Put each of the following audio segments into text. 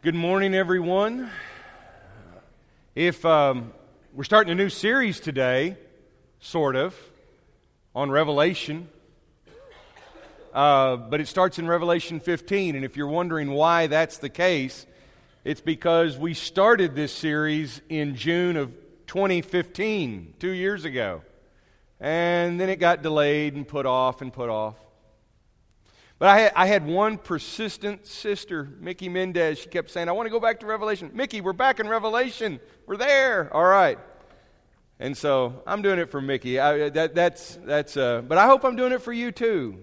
Good morning, everyone. If um, we're starting a new series today, sort of, on Revelation, uh, but it starts in Revelation 15. And if you're wondering why that's the case, it's because we started this series in June of 2015, two years ago. And then it got delayed and put off and put off. But I had, I had one persistent sister, Mickey Mendez. She kept saying, I want to go back to Revelation. Mickey, we're back in Revelation. We're there. All right. And so I'm doing it for Mickey. I, that, that's, that's, uh, but I hope I'm doing it for you too.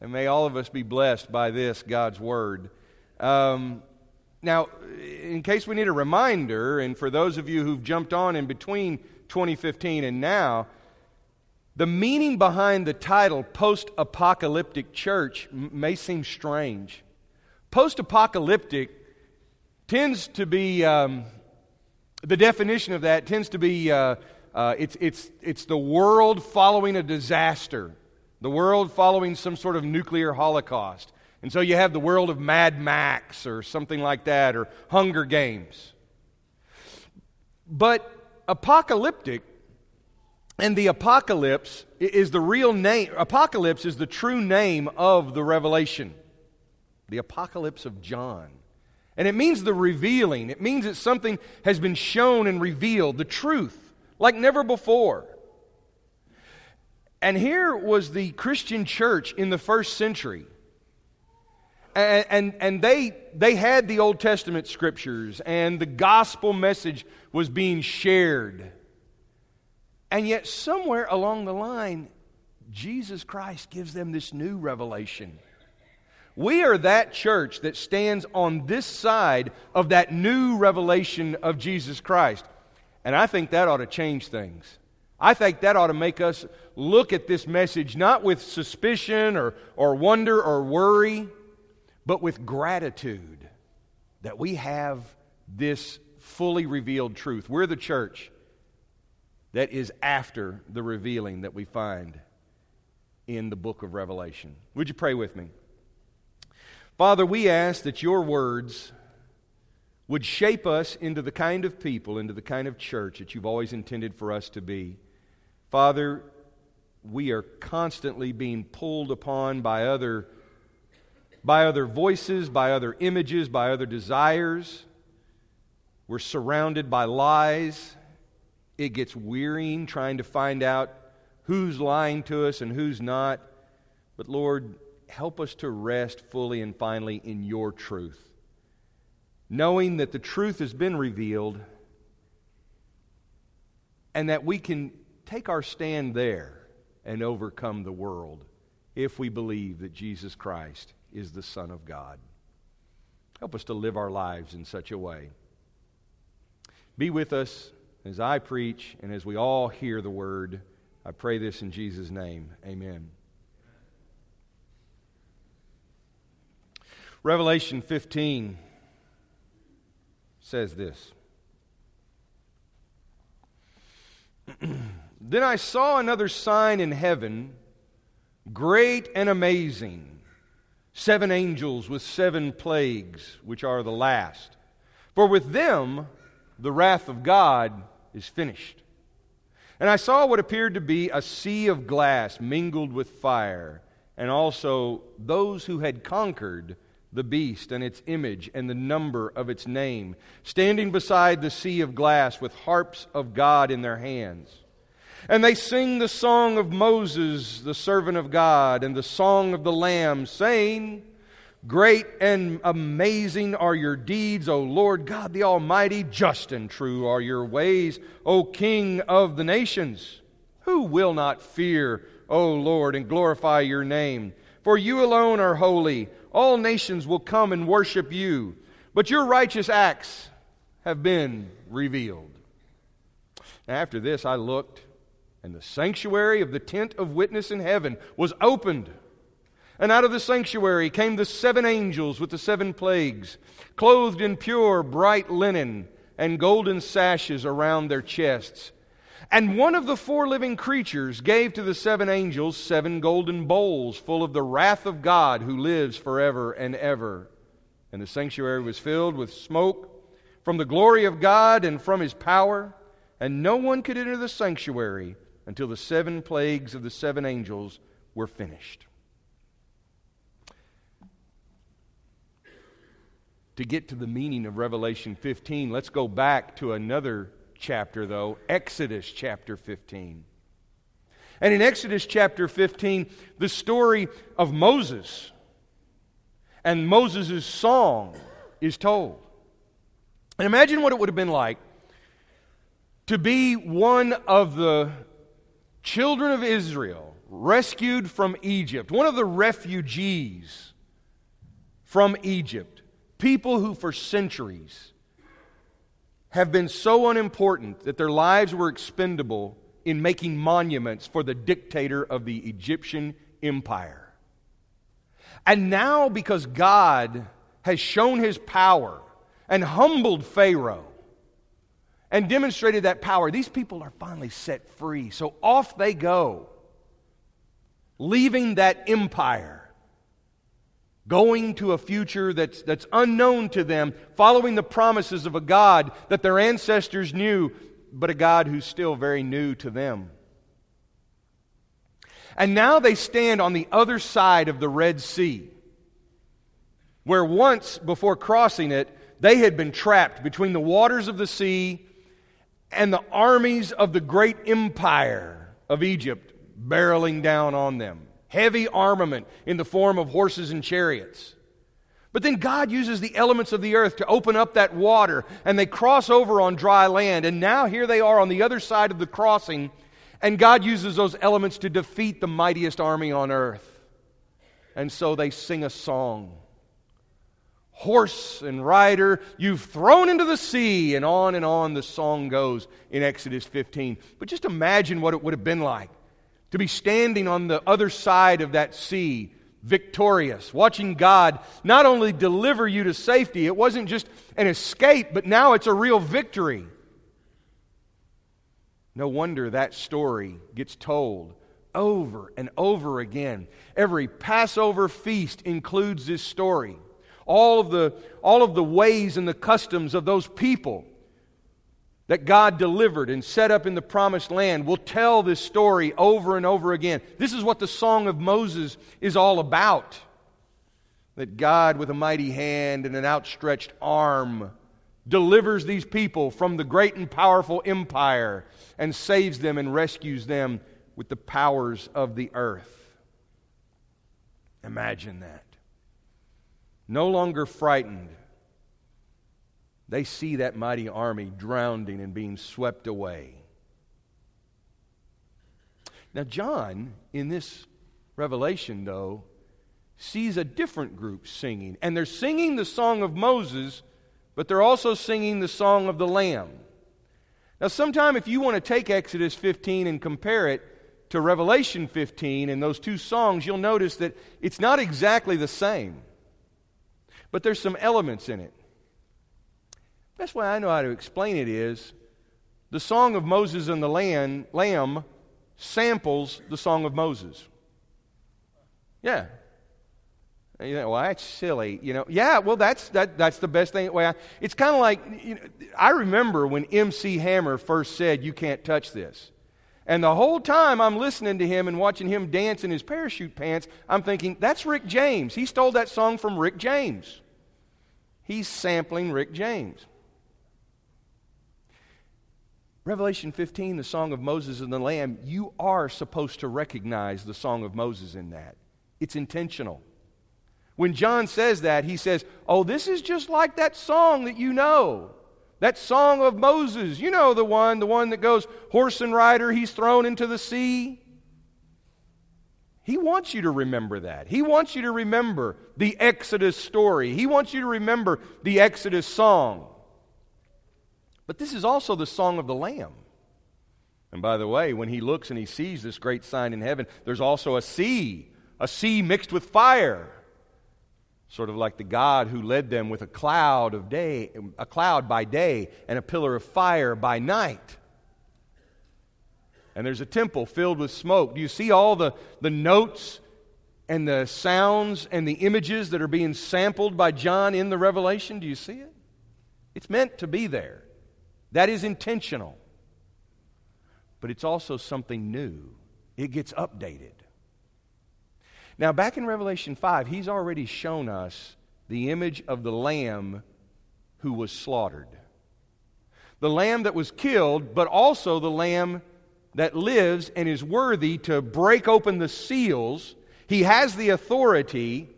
And may all of us be blessed by this, God's Word. Um, now, in case we need a reminder, and for those of you who've jumped on in between 2015 and now, the meaning behind the title, Post Apocalyptic Church, may seem strange. Post apocalyptic tends to be, um, the definition of that tends to be uh, uh, it's, it's, it's the world following a disaster, the world following some sort of nuclear holocaust. And so you have the world of Mad Max or something like that, or Hunger Games. But apocalyptic and the apocalypse is the real name, apocalypse is the true name of the revelation. The apocalypse of John. And it means the revealing. It means that something has been shown and revealed, the truth, like never before. And here was the Christian church in the first century. And, and, and, they, they had the Old Testament scriptures, and the gospel message was being shared. And yet, somewhere along the line, Jesus Christ gives them this new revelation. We are that church that stands on this side of that new revelation of Jesus Christ. And I think that ought to change things. I think that ought to make us look at this message not with suspicion or, or wonder or worry, but with gratitude that we have this fully revealed truth. We're the church that is after the revealing that we find in the book of Revelation. Would you pray with me? Father, we ask that your words would shape us into the kind of people, into the kind of church that you've always intended for us to be. Father, we are constantly being pulled upon by other by other voices, by other images, by other desires. We're surrounded by lies it gets wearying trying to find out who's lying to us and who's not. But Lord, help us to rest fully and finally in your truth. Knowing that the truth has been revealed and that we can take our stand there and overcome the world if we believe that Jesus Christ is the Son of God. Help us to live our lives in such a way. Be with us as I preach and as we all hear the word. I pray this in Jesus' name. Amen. Revelation 15 says this Then I saw another sign in heaven, great and amazing seven angels with seven plagues, which are the last. For with them the wrath of God is finished. And I saw what appeared to be a sea of glass mingled with fire, and also those who had conquered the beast and its image and the number of its name, standing beside the sea of glass with harps of God in their hands. And they sing the song of Moses, the servant of God, and the song of the Lamb, saying, Great and amazing are your deeds, O Lord God the Almighty. Just and true are your ways, O King of the nations. Who will not fear, O Lord, and glorify your name? For you alone are holy. All nations will come and worship you. But your righteous acts have been revealed. After this, I looked, and the sanctuary of the tent of witness in heaven was opened. And out of the sanctuary came the seven angels with the seven plagues, clothed in pure, bright linen, and golden sashes around their chests. And one of the four living creatures gave to the seven angels seven golden bowls full of the wrath of God who lives forever and ever. And the sanctuary was filled with smoke from the glory of God and from his power, and no one could enter the sanctuary until the seven plagues of the seven angels were finished. To get to the meaning of Revelation 15, let's go back to another chapter, though Exodus chapter 15. And in Exodus chapter 15, the story of Moses and Moses' song is told. And imagine what it would have been like to be one of the children of Israel rescued from Egypt, one of the refugees from Egypt, people who for centuries have been so unimportant that their lives were expendable in making monuments for the dictator of the Egyptian empire. And now, because God has shown his power and humbled Pharaoh and demonstrated that power, these people are finally set free. So off they go, leaving that empire, going to a future that's, that's unknown to them, following the promises of a God that their ancestors knew, but a God who's still very new to them. And now they stand on the other side of the Red Sea where once before crossing it, they had been trapped between the waters of the sea and the armies of the great empire of Egypt barreling down on them. Heavy armament in the form of horses and chariots. But then God uses the elements of the earth to open up that water, and they cross over on dry land. And now here they are on the other side of the crossing, and God uses those elements to defeat the mightiest army on earth. And so they sing a song horse and rider you've thrown into the sea, and on and on the song goes in Exodus 15. But just imagine what it would have been like to be standing on the other side of that sea, victorious, watching God not only deliver you to safety, it wasn't just an escape, but now it's a real victory. No wonder that story gets told over and over again. Every Passover feast includes this story all of the, all of the ways and the customs of those people that God delivered and set up in the promised land. We'll tell this story over and over again. This is what the Song of Moses is all about. That God, with a mighty hand and an outstretched arm, delivers these people from the great and powerful empire and saves them and rescues them with the powers of the earth. Imagine that no longer frightened, they see that mighty army drowning and being swept away. Now, John, in this revelation, though, sees a different group singing. And they're singing the song of Moses, but they're also singing the song of the Lamb. Now, sometime if you want to take Exodus 15 and compare it to Revelation 15 and those two songs, you'll notice that it's not exactly the same but there's some elements in it. Best way I know how to explain it is the song of Moses and the lamb, lamb samples the song of Moses. Yeah. And you think, well, that's silly, you know. Yeah, well, that's that, that's the best thing. Well, it's kind of like you know, I remember when MC Hammer first said, "You can't touch this," and the whole time I'm listening to him and watching him dance in his parachute pants, I'm thinking, "That's Rick James. He stole that song from Rick James." He's sampling Rick James. Revelation 15, the Song of Moses and the Lamb, you are supposed to recognize the Song of Moses in that. It's intentional. When John says that, he says, Oh, this is just like that song that you know. That song of Moses. You know the one, the one that goes, Horse and rider, he's thrown into the sea. He wants you to remember that. He wants you to remember the Exodus story. He wants you to remember the Exodus song. But this is also the song of the Lamb. And by the way, when he looks and he sees this great sign in heaven, there's also a sea, a sea mixed with fire. Sort of like the God who led them with a cloud of day, a cloud by day and a pillar of fire by night and there's a temple filled with smoke. Do you see all the, the notes and the sounds and the images that are being sampled by John in the Revelation? Do you see it? It's meant to be there. That is intentional. But it's also something new, it gets updated. Now, back in Revelation 5, he's already shown us the image of the Lamb who was slaughtered. The Lamb that was killed, but also the Lamb that lives and is worthy to break open the seals. He has the authority.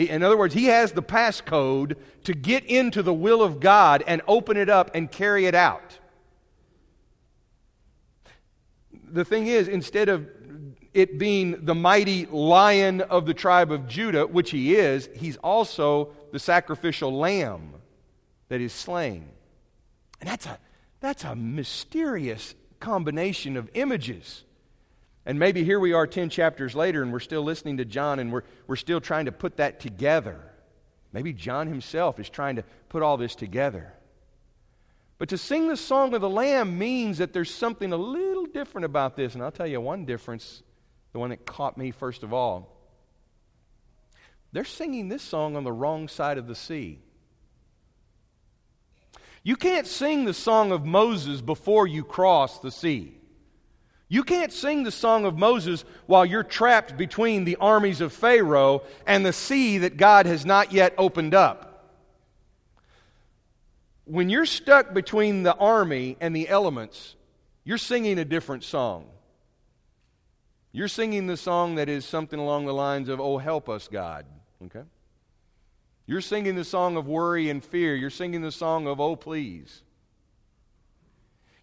He, in other words, he has the passcode to get into the will of God and open it up and carry it out. The thing is, instead of it being the mighty lion of the tribe of Judah, which he is, he's also the sacrificial lamb that is slain. And that's a, that's a mysterious combination of images. And maybe here we are 10 chapters later and we're still listening to John and we're, we're still trying to put that together. Maybe John himself is trying to put all this together. But to sing the song of the Lamb means that there's something a little different about this. And I'll tell you one difference the one that caught me first of all. They're singing this song on the wrong side of the sea. You can't sing the song of Moses before you cross the sea. You can't sing the song of Moses while you're trapped between the armies of Pharaoh and the sea that God has not yet opened up. When you're stuck between the army and the elements, you're singing a different song. You're singing the song that is something along the lines of, Oh, help us, God. Okay? You're singing the song of worry and fear. You're singing the song of, Oh, please.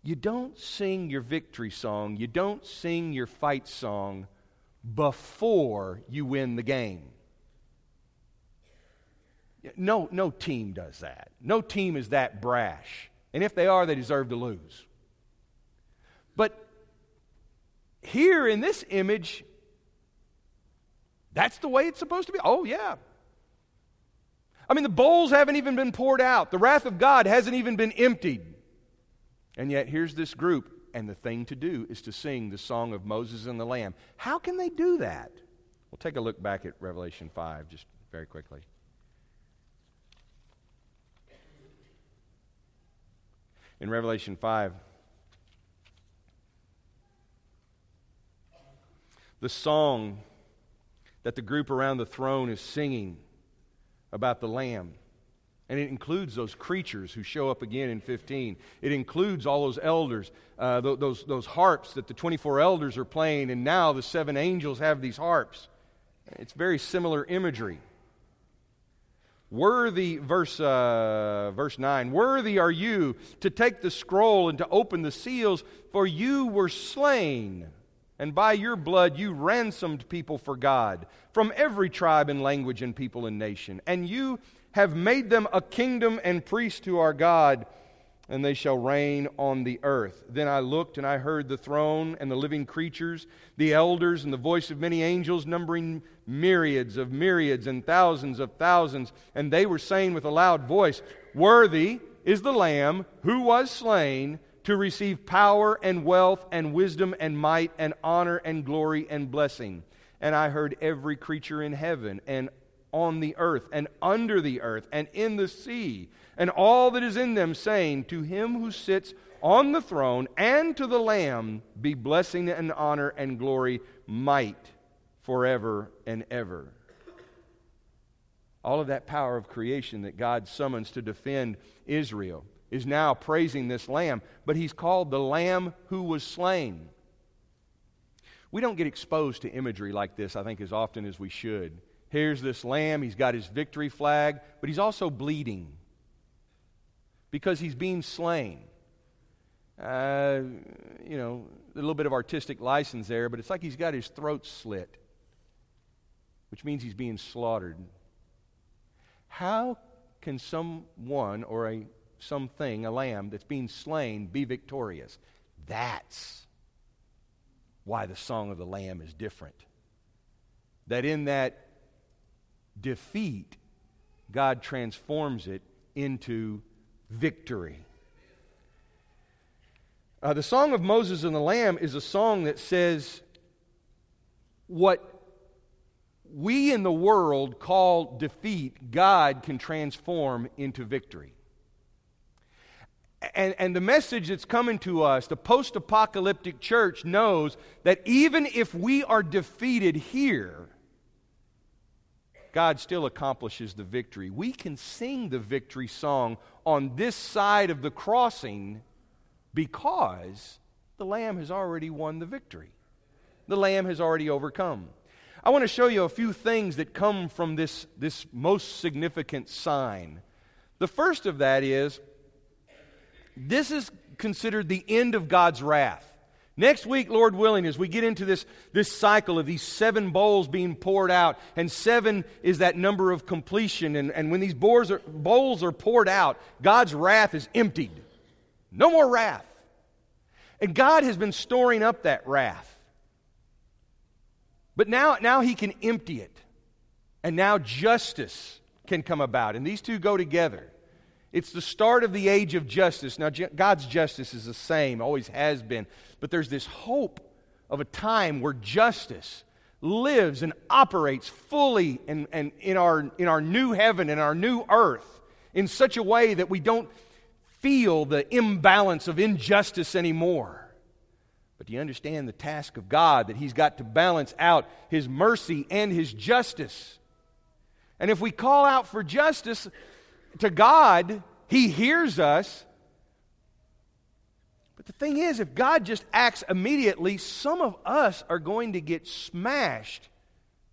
You don't sing your victory song, you don't sing your fight song before you win the game. No, no team does that. No team is that brash. And if they are, they deserve to lose. But here in this image, that's the way it's supposed to be. Oh, yeah. I mean, the bowls haven't even been poured out, the wrath of God hasn't even been emptied. And yet, here's this group, and the thing to do is to sing the song of Moses and the Lamb. How can they do that? We'll take a look back at Revelation 5 just very quickly. In Revelation 5, the song that the group around the throne is singing about the Lamb. And it includes those creatures who show up again in 15. It includes all those elders, uh, th- those, those harps that the 24 elders are playing, and now the seven angels have these harps. It's very similar imagery. Worthy, verse, uh, verse 9, worthy are you to take the scroll and to open the seals, for you were slain and by your blood you ransomed people for God from every tribe and language and people and nation. And you have made them a kingdom and priests to our God, and they shall reign on the earth. Then I looked, and I heard the throne and the living creatures, the elders, and the voice of many angels, numbering myriads of myriads and thousands of thousands. And they were saying with a loud voice, Worthy is the Lamb who was slain to receive power and wealth and wisdom and might and honor and glory and blessing. And I heard every creature in heaven and on the earth and under the earth and in the sea and all that is in them saying, To him who sits on the throne and to the Lamb be blessing and honor and glory, might forever and ever. All of that power of creation that God summons to defend Israel is now praising this lamb, but he's called the lamb who was slain. We don't get exposed to imagery like this, I think, as often as we should. Here's this lamb, he's got his victory flag, but he's also bleeding because he's being slain. Uh, you know, a little bit of artistic license there, but it's like he's got his throat slit, which means he's being slaughtered. How can someone or a something, a lamb that's being slain, be victorious. That's why the song of the lamb is different. That in that defeat, God transforms it into victory. Uh, the song of Moses and the Lamb is a song that says what, we in the world call defeat, God can transform into victory. And, and the message that's coming to us, the post apocalyptic church knows that even if we are defeated here, God still accomplishes the victory. We can sing the victory song on this side of the crossing because the Lamb has already won the victory. The Lamb has already overcome. I want to show you a few things that come from this, this most significant sign. The first of that is this is considered the end of God's wrath. Next week, Lord willing, as we get into this, this cycle of these seven bowls being poured out, and seven is that number of completion, and, and when these bowls are, bowls are poured out, God's wrath is emptied. No more wrath. And God has been storing up that wrath. But now, now He can empty it. And now justice can come about. And these two go together. It's the start of the age of justice. Now, God's justice is the same, always has been. But there's this hope of a time where justice lives and operates fully in, in, in, our, in our new heaven, and our new earth, in such a way that we don't feel the imbalance of injustice anymore. But do you understand the task of God that He's got to balance out His mercy and His justice? And if we call out for justice, to God, He hears us. But the thing is, if God just acts immediately, some of us are going to get smashed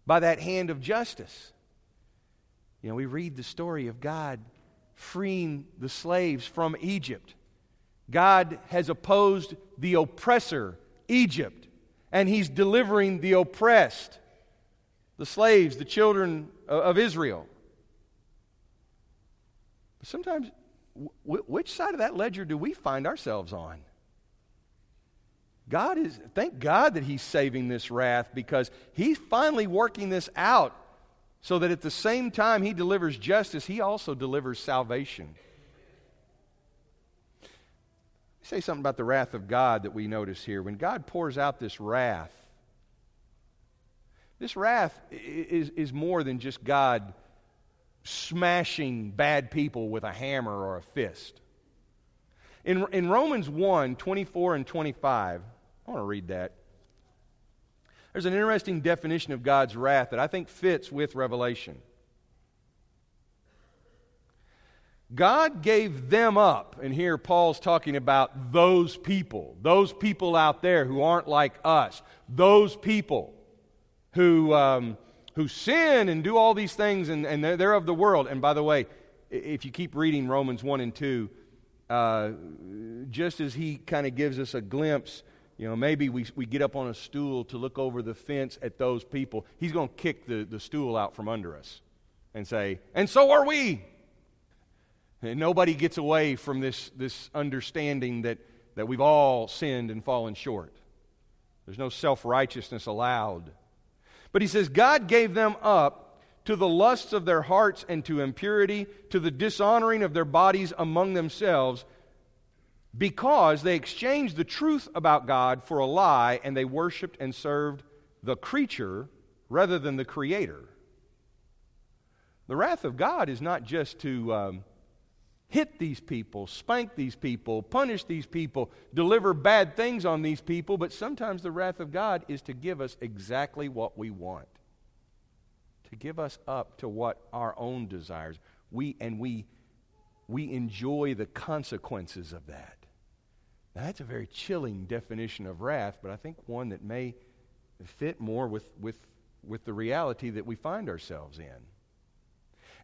by that hand of justice. You know, we read the story of God freeing the slaves from Egypt. God has opposed the oppressor, Egypt, and He's delivering the oppressed, the slaves, the children of Israel. Sometimes, w- which side of that ledger do we find ourselves on? God is, thank God that He's saving this wrath because He's finally working this out so that at the same time He delivers justice, He also delivers salvation. Say something about the wrath of God that we notice here. When God pours out this wrath, this wrath is, is more than just God smashing bad people with a hammer or a fist. In, in Romans 1 24 and 25, I want to read that. There's an interesting definition of God's wrath that I think fits with Revelation. God gave them up, and here Paul's talking about those people, those people out there who aren't like us, those people who um, who sin and do all these things, and, and they're, they're of the world. And by the way, if you keep reading Romans 1 and 2, uh, just as he kind of gives us a glimpse, you know, maybe we, we get up on a stool to look over the fence at those people, he's going to kick the, the stool out from under us and say, and so are we. And nobody gets away from this, this understanding that, that we've all sinned and fallen short. There's no self righteousness allowed. But he says, God gave them up to the lusts of their hearts and to impurity, to the dishonoring of their bodies among themselves, because they exchanged the truth about God for a lie and they worshiped and served the creature rather than the creator. The wrath of God is not just to. Um, hit these people, spank these people, punish these people, deliver bad things on these people, but sometimes the wrath of God is to give us exactly what we want. To give us up to what our own desires. We and we we enjoy the consequences of that. Now that's a very chilling definition of wrath, but I think one that may fit more with, with, with the reality that we find ourselves in.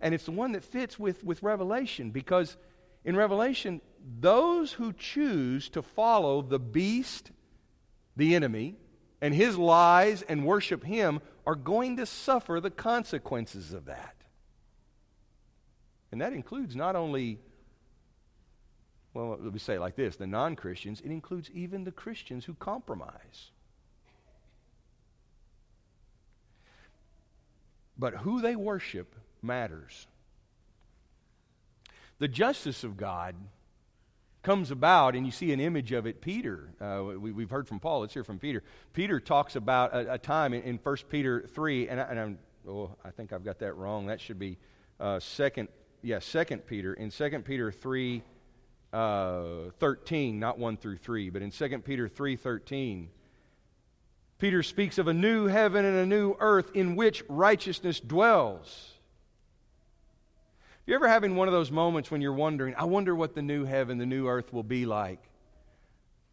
And it's the one that fits with, with Revelation because in Revelation, those who choose to follow the beast, the enemy, and his lies and worship him are going to suffer the consequences of that. And that includes not only, well, let me say it like this the non Christians, it includes even the Christians who compromise. But who they worship matters. The justice of God comes about, and you see an image of it. Peter, uh, we, have heard from Paul, let's hear from Peter. Peter talks about a, a time in, in 1 Peter 3, and, I, and oh, I think I've got that wrong. That should be uh, second, yeah, second Peter. In Second Peter 3, uh, 13, not 1 through 3, but in 2 Peter 3, 13, Peter speaks of a new heaven and a new earth in which righteousness dwells. If you're ever having one of those moments when you're wondering, I wonder what the new heaven, the new earth will be like.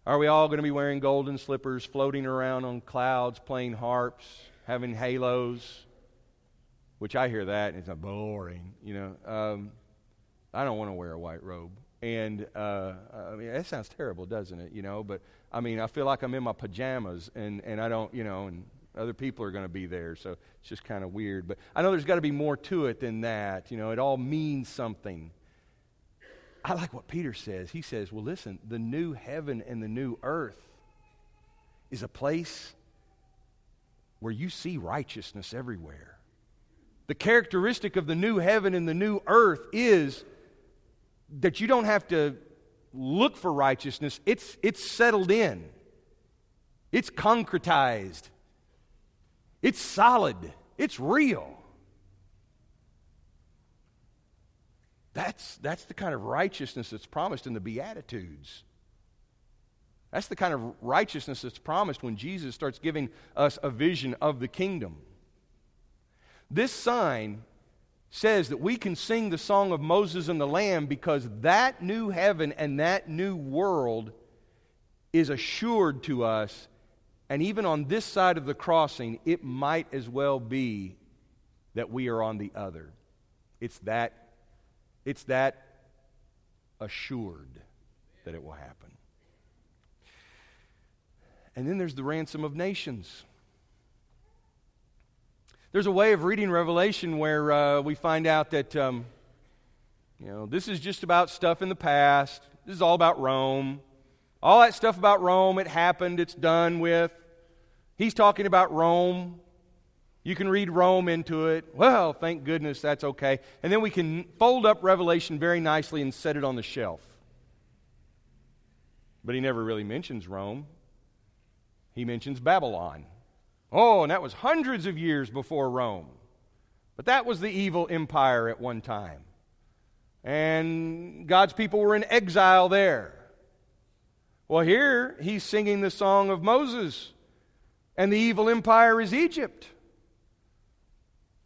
Are we all going to be wearing golden slippers, floating around on clouds, playing harps, having halos? Which I hear that, and it's boring, you know. Um, I don't want to wear a white robe. And uh, I mean, that sounds terrible, doesn't it? You know, but I mean, I feel like I'm in my pajamas, and, and I don't, you know, and other people are going to be there, so it's just kind of weird. But I know there's got to be more to it than that. You know, it all means something. I like what Peter says. He says, well, listen, the new heaven and the new earth is a place where you see righteousness everywhere. The characteristic of the new heaven and the new earth is that you don't have to look for righteousness, it's, it's settled in, it's concretized, it's solid, it's real. That's, that's the kind of righteousness that's promised in the Beatitudes. That's the kind of righteousness that's promised when Jesus starts giving us a vision of the kingdom. This sign says that we can sing the song of Moses and the Lamb because that new heaven and that new world is assured to us. And even on this side of the crossing, it might as well be that we are on the other. It's that it's that assured that it will happen. And then there's the ransom of nations. There's a way of reading Revelation where uh, we find out that, um, you know, this is just about stuff in the past. This is all about Rome. All that stuff about Rome, it happened, it's done with. He's talking about Rome. You can read Rome into it. Well, thank goodness that's okay. And then we can fold up Revelation very nicely and set it on the shelf. But he never really mentions Rome, he mentions Babylon. Oh, and that was hundreds of years before Rome. But that was the evil empire at one time. And God's people were in exile there. Well, here he's singing the song of Moses, and the evil empire is Egypt.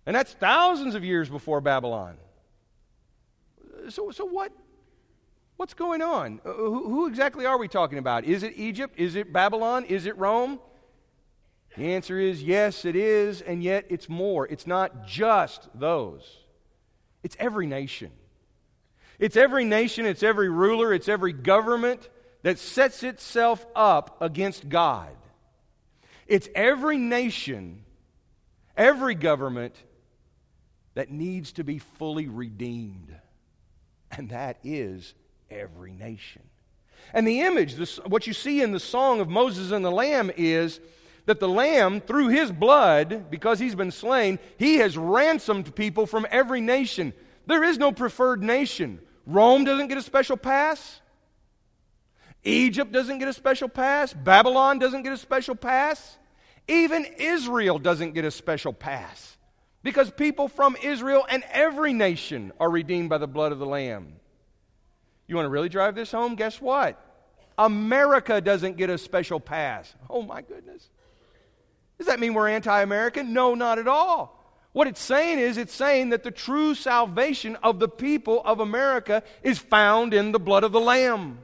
And that's thousands of years before Babylon. So, so what, what's going on? Uh, who, who exactly are we talking about? Is it Egypt? Is it Babylon? Is it Rome? The answer is yes, it is, and yet it's more. It's not just those, it's every nation. It's every nation, it's every ruler, it's every government that sets itself up against God. It's every nation, every government that needs to be fully redeemed. And that is every nation. And the image, what you see in the song of Moses and the Lamb is that the Lamb, through his blood, because he's been slain, he has ransomed people from every nation. There is no preferred nation. Rome doesn't get a special pass. Egypt doesn't get a special pass. Babylon doesn't get a special pass. Even Israel doesn't get a special pass. Because people from Israel and every nation are redeemed by the blood of the Lamb. You want to really drive this home? Guess what? America doesn't get a special pass. Oh my goodness. Does that mean we're anti American? No, not at all. What it's saying is, it's saying that the true salvation of the people of America is found in the blood of the Lamb.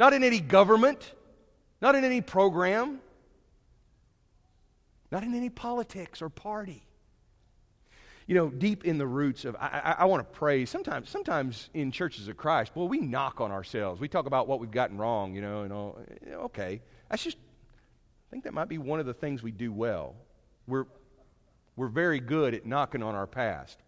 Not in any government, not in any program, not in any politics or party. You know, deep in the roots of, I, I, I want to pray. Sometimes, sometimes in churches of Christ, well, we knock on ourselves. We talk about what we've gotten wrong, you know, and all. Okay, that's just, I think that might be one of the things we do well. We're, we're very good at knocking on our past.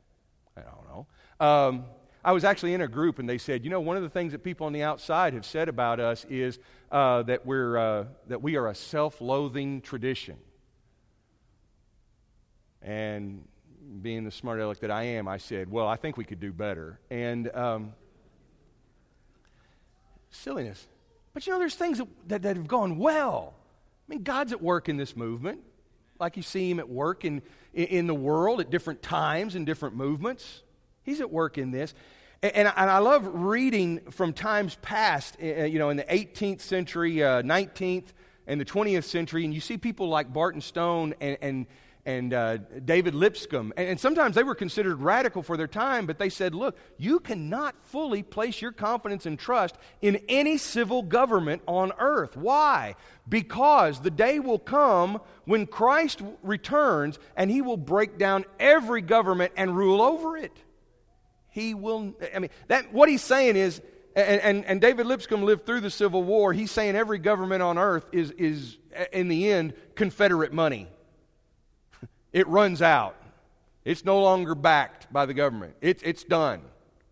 I don't know. Um, I was actually in a group and they said, you know, one of the things that people on the outside have said about us is uh, that, we're, uh, that we are a self loathing tradition. And being the smart aleck that I am, I said, Well, I think we could do better. And um, silliness. But you know, there's things that, that, that, have gone well. I mean, God's at work in this movement, like you see Him at work in, in the world at different times and different movements. He's at work in this. And, I love reading from times past, eh, eh, you know, in the 18th century, uh, 19th, and the 20th century, and you see people like Barton Stone and, and, and uh, David Lipscomb. And, and, sometimes they were considered radical for their time, but they said, look, you cannot fully place your confidence and trust in any civil government on earth. Why? Because the day will come when Christ returns and he will break down every government and rule over it. He will, I mean, that, what he's saying is, and, and, and David Lipscomb lived through the Civil War. He's saying every government on earth is, is in the end, Confederate money. It runs out. It's no longer backed by the government. It's, it's done.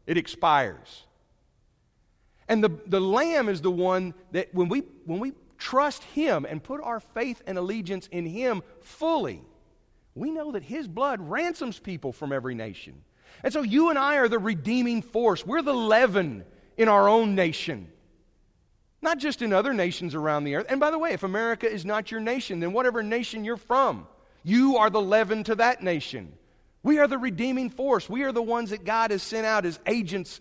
It expires. And the, the Lamb is the one that when we, when we trust Him and put our faith and allegiance in Him fully, we know that His blood ransoms people from every nation. And so you and I are the redeeming force. We're the leaven in our own nation, not just in other nations around the earth. And by the way, if America is not your nation, then whatever nation you're from, you are the leaven to that nation. We are the redeeming force. We are the ones that God has sent out as agents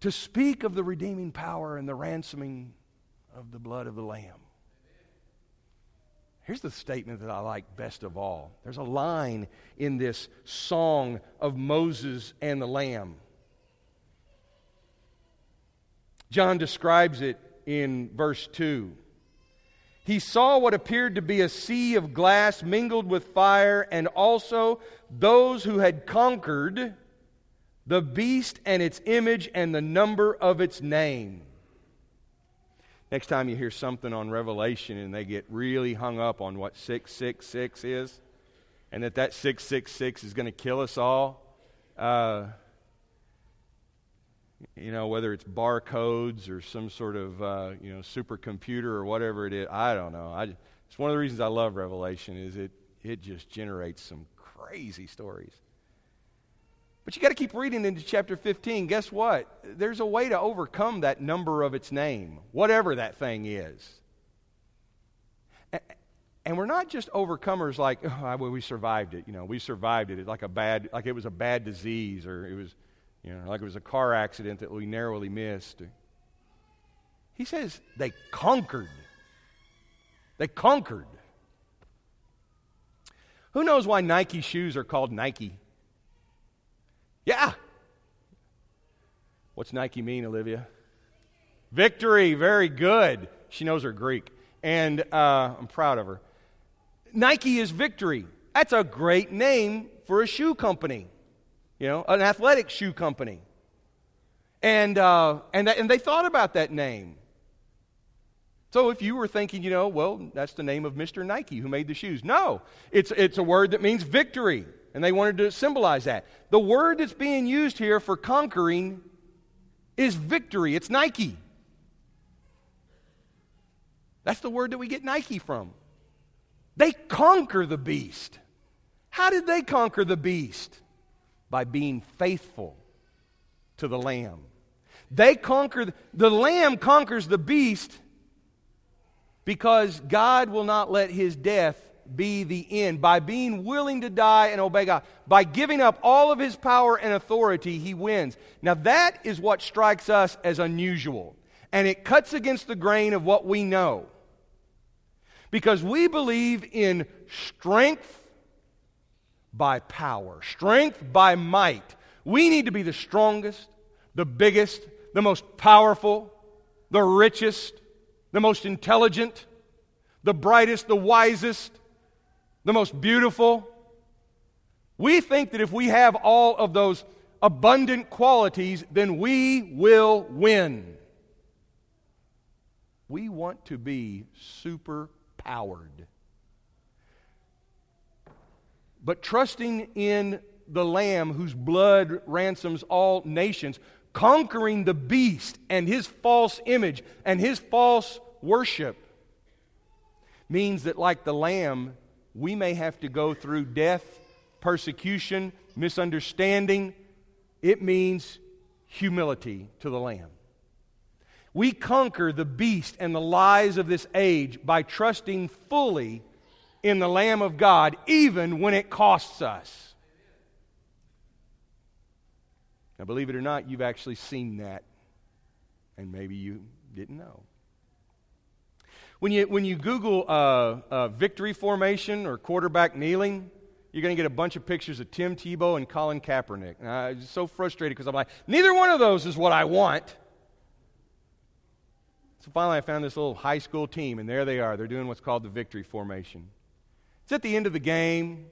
to speak of the redeeming power and the ransoming of the blood of the Lamb. Here's the statement that I like best of all. There's a line in this song of Moses and the Lamb. John describes it in verse 2 he saw what appeared to be a sea of glass mingled with fire, and also those who had conquered the beast and its image and the number of its name. Next time you hear something on Revelation and they get really hung up on what 666 is, and that that 666 is going to kill us all, uh, you know, whether it's barcodes or some sort of, uh, you know, supercomputer or whatever it is. I don't know. I, it's one of the reasons I love Revelation is it, it just generates some crazy stories. But you got to keep reading into chapter 15. Guess what? There's a way to overcome that number of its name, whatever that thing is. And we're not just overcomers like, oh, we survived it. You know, we survived it. It's like a bad, like it was a bad disease or it was you know, like it was a car accident that we narrowly missed. He says they conquered. They conquered. Who knows why Nike shoes are called Nike? Yeah. What's Nike mean, Olivia? Victory. Very good. She knows her Greek. And uh, I'm proud of her. Nike is victory. That's a great name for a shoe company you know, an athletic shoe company. And, uh, and, and they thought about that name. So if you were thinking, you know, well, that's the name of Mr. Nike who made the shoes. No, it's, it's a word that means victory. And they wanted to symbolize that. The word that's being used here for conquering is victory. It's Nike. That's the word that we get Nike from. They conquer the beast. How did they conquer the beast? by being faithful to the Lamb. They conquer, the Lamb conquers the beast because God will not let his death be the end. By being willing to die and obey God, by giving up all of his power and authority, he wins. Now, that is what strikes us as unusual. And it cuts against the grain of what we know. Because we believe in strength by power, strength by might. We need to be the strongest, the biggest, the most powerful, the richest, the most intelligent, the brightest, the wisest, the most beautiful. We think that if we have all of those abundant qualities, then we will win. We want to be super powered. But trusting in the Lamb whose blood ransoms all nations, conquering the beast and his false image and his false worship, means that, like the Lamb, we may have to go through death, persecution, misunderstanding. It means humility to the Lamb. We conquer the beast and the lies of this age by trusting fully in the Lamb of God, even when it costs us. Now, believe it or not, you've actually seen that, and maybe you didn't know. When you, when you Google uh, uh, victory formation or quarterback kneeling, you're going to get a bunch of pictures of Tim Tebow and Colin Kaepernick. And I was so frustrated because I'm like, neither one of those is what I want. So finally, I found this little high school team, and there they are. They're doing what's called the victory formation. It's at the end of the game.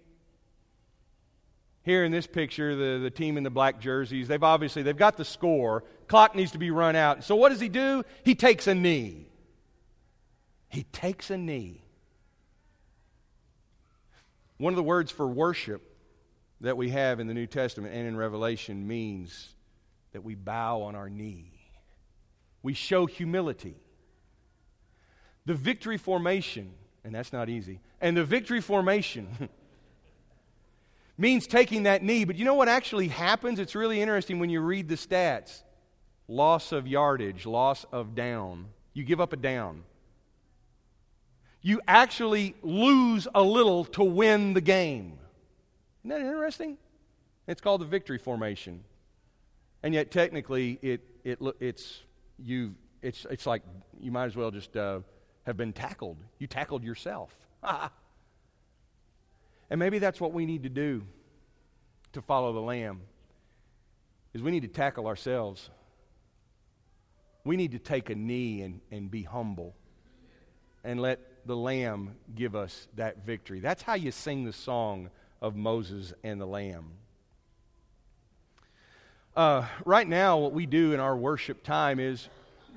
Here in this picture, the, the team in the black jerseys, they've obviously they've got the score. Clock needs to be run out. So what does he do? He takes a knee. He takes a knee. One of the words for worship that we have in the New Testament and in Revelation means that we bow on our knee. We show humility. The victory formation, and that's not easy, and the victory formation means taking that knee. But you know what actually happens? It's really interesting when you read the stats loss of yardage, loss of down. You give up a down. You actually lose a little to win the game. Isn't that interesting? It's called the victory formation. And yet, technically, it, it, it's, you, it's, it's like you might as well just uh, have been tackled. You tackled yourself. and maybe that's what we need to do to follow the Lamb, is we need to tackle ourselves. We need to take a knee and, and be humble and let the Lamb give us that victory. That's how you sing the song of Moses and the Lamb. Uh, right now, what we do in our worship time is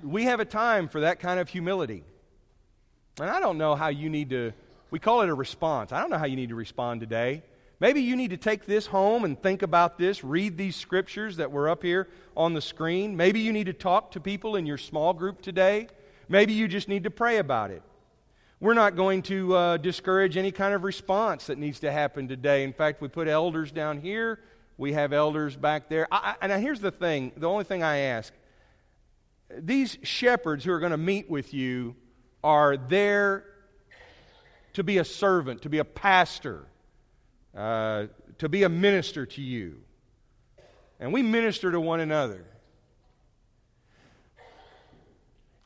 we have a time for that kind of humility. And I don't know how you need to, we call it a response. I don't know how you need to respond today. Maybe you need to take this home and think about this, read these scriptures that were up here on the screen. Maybe you need to talk to people in your small group today. Maybe you just need to pray about it. We're not going to uh, discourage any kind of response that needs to happen today. In fact, we put elders down here, we have elders back there. I, I, and here's the thing the only thing I ask these shepherds who are going to meet with you are there to be a servant, to be a pastor, uh, to be a minister to you. And we minister to one another.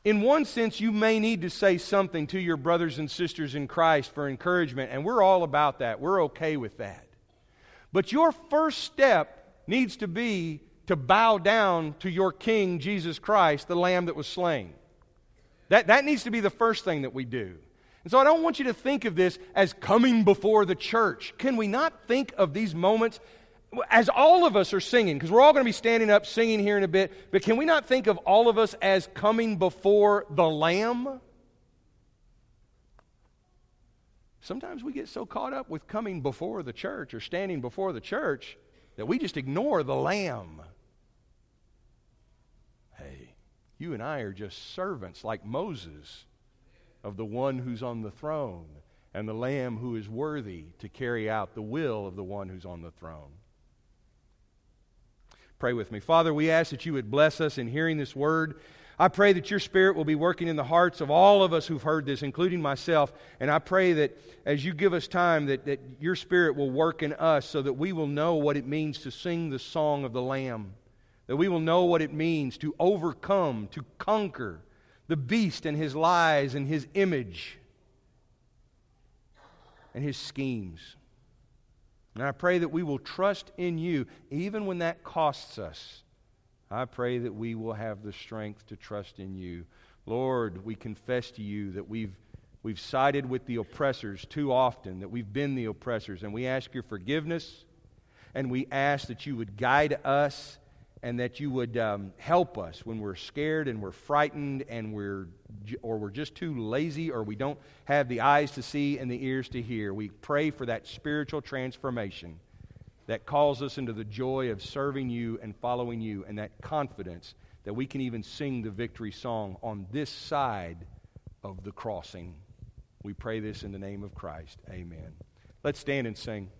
In one sense, you may need to say something to your brothers and sisters in Christ for encouragement, and we're all about that. We're okay with that. But your first step needs to be to bow down to your King, Jesus Christ, the Lamb that was slain. That, that needs to be the first thing that we do. And so I don't want you to think of this as coming before the church. Can we not think of these moments as all of us are singing? Because we're all going to be standing up singing here in a bit, but can we not think of all of us as coming before the Lamb? Sometimes we get so caught up with coming before the church or standing before the church that we just ignore the Lamb. Hey, you and I are just servants like Moses of the one who's on the throne and the Lamb who is worthy to carry out the will of the one who's on the throne. Pray with me. Father, we ask that you would bless us in hearing this word. I pray that your Spirit will be working in the hearts of all of us who've heard this, including myself. And I pray that as you give us time, that, that your Spirit will work in us so that we will know what it means to sing the song of the Lamb that we will know what it means to overcome, to conquer the beast and his lies and his image and his schemes. And I pray that we will trust in you, even when that costs us. I pray that we will have the strength to trust in you. Lord, we confess to you that we've, we've sided with the oppressors too often, that we've been the oppressors, and we ask your forgiveness, and we ask that you would guide us and that you would um, help us when we're scared and we're frightened and we're or we're just too lazy or we don't have the eyes to see and the ears to hear. We pray for that spiritual transformation that calls us into the joy of serving you and following you and that confidence that we can even sing the victory song on this side of the crossing. We pray this in the name of christ. Amen. Let's stand and sing